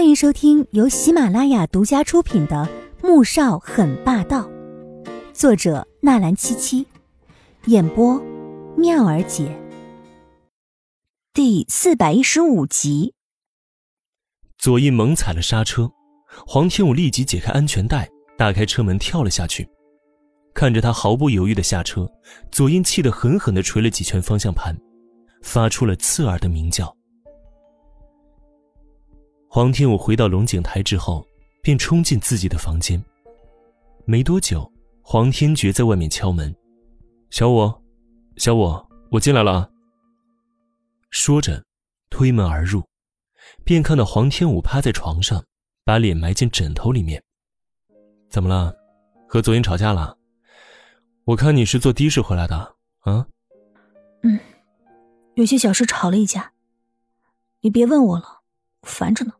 欢迎收听由喜马拉雅独家出品的《穆少很霸道》，作者纳兰七七，演播妙儿姐。第四百一十五集。左印猛踩了刹车，黄天武立即解开安全带，打开车门跳了下去。看着他毫不犹豫的下车，左印气得狠狠的捶了几拳方向盘，发出了刺耳的鸣叫。黄天武回到龙井台之后，便冲进自己的房间。没多久，黄天觉在外面敲门：“小五，小五，我进来了。”说着，推门而入，便看到黄天武趴在床上，把脸埋进枕头里面。“怎么了？和昨天吵架了？我看你是坐的士回来的啊？”“嗯，有些小事吵了一架。你别问我了，烦着呢。”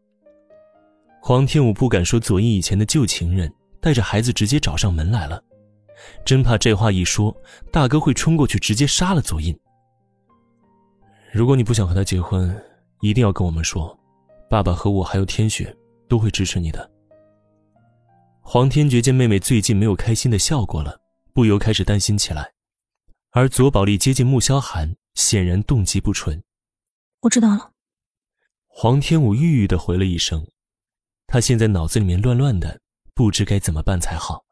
黄天武不敢说左英以前的旧情人带着孩子直接找上门来了，真怕这话一说，大哥会冲过去直接杀了左英。如果你不想和他结婚，一定要跟我们说，爸爸和我还有天雪都会支持你的。黄天觉见妹妹最近没有开心的笑过了，不由开始担心起来，而左宝丽接近穆萧寒，显然动机不纯。我知道了。黄天武郁郁的回了一声。他现在脑子里面乱乱的，不知该怎么办才好。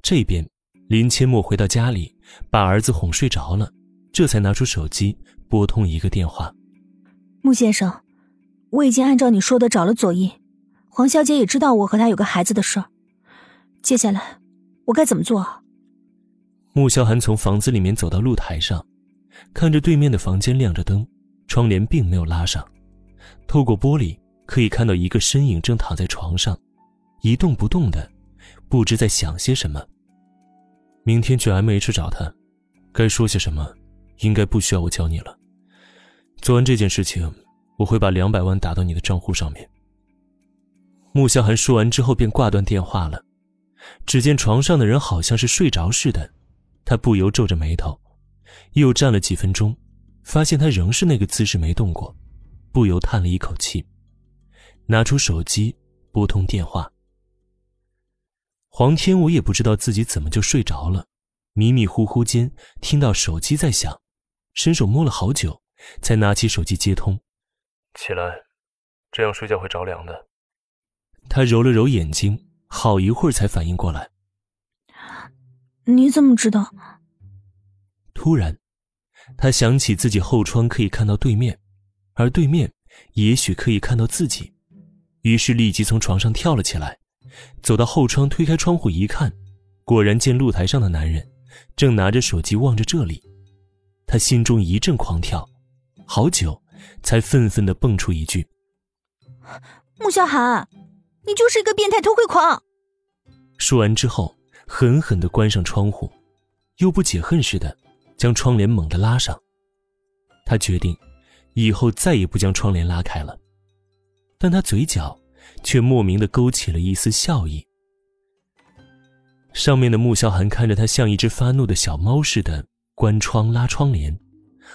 这边，林千陌回到家里，把儿子哄睡着了，这才拿出手机拨通一个电话。穆先生，我已经按照你说的找了左印，黄小姐也知道我和她有个孩子的事儿。接下来，我该怎么做啊？穆萧寒从房子里面走到露台上，看着对面的房间亮着灯，窗帘并没有拉上，透过玻璃。可以看到一个身影正躺在床上，一动不动的，不知在想些什么。明天去 M H 找他，该说些什么，应该不需要我教你了。做完这件事情，我会把两百万打到你的账户上面。穆萧寒说完之后便挂断电话了。只见床上的人好像是睡着似的，他不由皱着眉头，又站了几分钟，发现他仍是那个姿势没动过，不由叹了一口气。拿出手机拨通电话。黄天武也不知道自己怎么就睡着了，迷迷糊糊间听到手机在响，伸手摸了好久，才拿起手机接通。起来，这样睡觉会着凉的。他揉了揉眼睛，好一会儿才反应过来。你怎么知道？突然，他想起自己后窗可以看到对面，而对面也许可以看到自己。于是立即从床上跳了起来，走到后窗，推开窗户一看，果然见露台上的男人正拿着手机望着这里。他心中一阵狂跳，好久才愤愤地蹦出一句：“穆萧寒，你就是一个变态偷窥狂！”说完之后，狠狠地关上窗户，又不解恨似的将窗帘猛地拉上。他决定，以后再也不将窗帘拉开了。但他嘴角却莫名的勾起了一丝笑意。上面的穆萧寒看着他，像一只发怒的小猫似的关窗拉窗帘，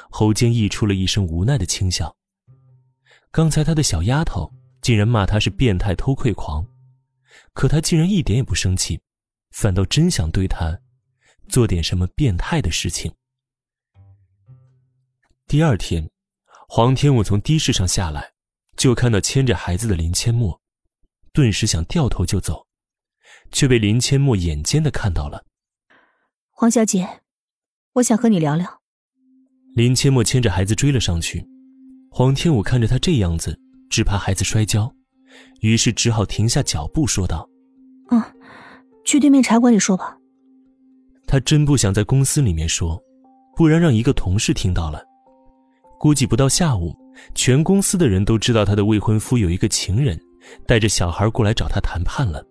喉间溢出了一声无奈的轻笑。刚才他的小丫头竟然骂他是变态偷窥狂，可他竟然一点也不生气，反倒真想对他做点什么变态的事情。第二天，黄天武从的士上下来。就看到牵着孩子的林千陌，顿时想掉头就走，却被林千陌眼尖的看到了。黄小姐，我想和你聊聊。林千陌牵着孩子追了上去，黄天武看着他这样子，只怕孩子摔跤，于是只好停下脚步说道：“嗯，去对面茶馆里说吧。”他真不想在公司里面说，不然让一个同事听到了，估计不到下午。全公司的人都知道他的未婚夫有一个情人，带着小孩过来找他谈判了。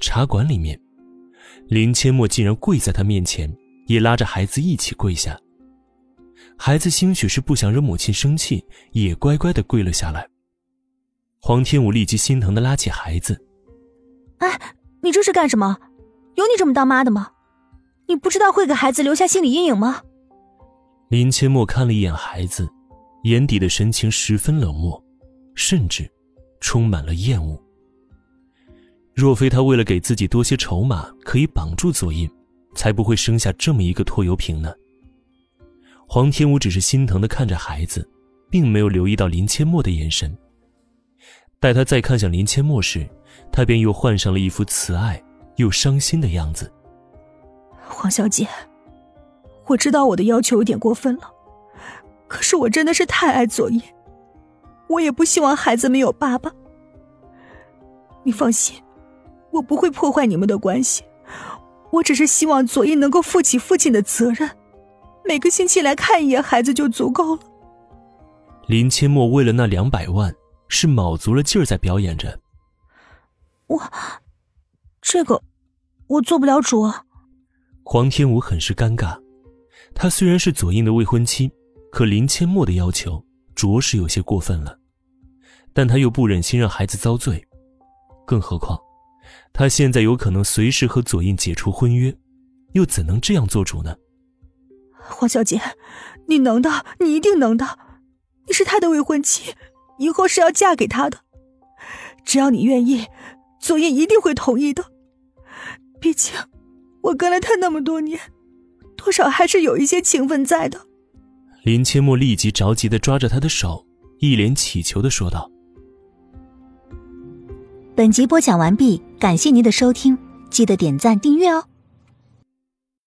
茶馆里面，林千陌竟然跪在他面前，也拉着孩子一起跪下。孩子兴许是不想惹母亲生气，也乖乖的跪了下来。黄天武立即心疼的拉起孩子：“哎，你这是干什么？有你这么当妈的吗？你不知道会给孩子留下心理阴影吗？”林千陌看了一眼孩子。眼底的神情十分冷漠，甚至充满了厌恶。若非他为了给自己多些筹码可以绑住左印，才不会生下这么一个拖油瓶呢。黄天武只是心疼的看着孩子，并没有留意到林千陌的眼神。待他再看向林千陌时，他便又换上了一副慈爱又伤心的样子。黄小姐，我知道我的要求有点过分了，可是我真的是太爱左印，我也不希望孩子没有爸爸。你放心，我不会破坏你们的关系，我只是希望左印能够负起父亲的责任，每个星期来看一眼孩子就足够了。林千陌为了那两百万，是卯足了劲儿在表演着。我，这个，我做不了主啊。黄天武很是尴尬，他虽然是左印的未婚妻，可林千陌的要求着实有些过分了，但他又不忍心让孩子遭罪，更何况，他现在有可能随时和左印解除婚约，又怎能这样做主呢？黄小姐，你能的，你一定能的，你是他的未婚妻，以后是要嫁给他的，只要你愿意，左印一定会同意的，毕竟。我跟了他那么多年，多少还是有一些情分在的。林千陌立即着急的抓着他的手，一脸乞求的说道：“本集播讲完毕，感谢您的收听，记得点赞订阅哦。”